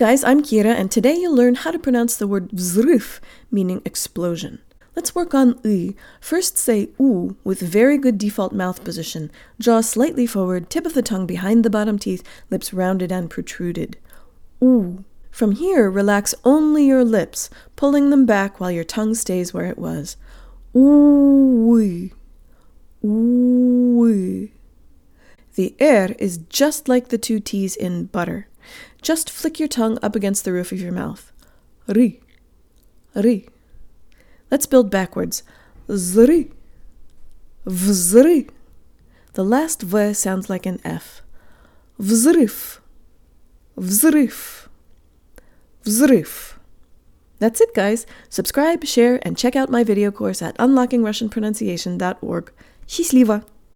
guys, I'm Kira, and today you'll learn how to pronounce the word vzrif, meaning explosion. Let's work on i. First say u with very good default mouth position. Jaw slightly forward, tip of the tongue behind the bottom teeth, lips rounded and protruded. U. From here, relax only your lips, pulling them back while your tongue stays where it was. Ooh. Ooh. The er is just like the two T's in butter. Just flick your tongue up against the roof of your mouth. Ri. Ri. Let's build backwards. Zri. Vzri. The last V sounds like an F. Vzrif. Vzrif. Vzrif. That's it, guys. Subscribe, share, and check out my video course at unlockingrussianpronunciation.org. Счастливо!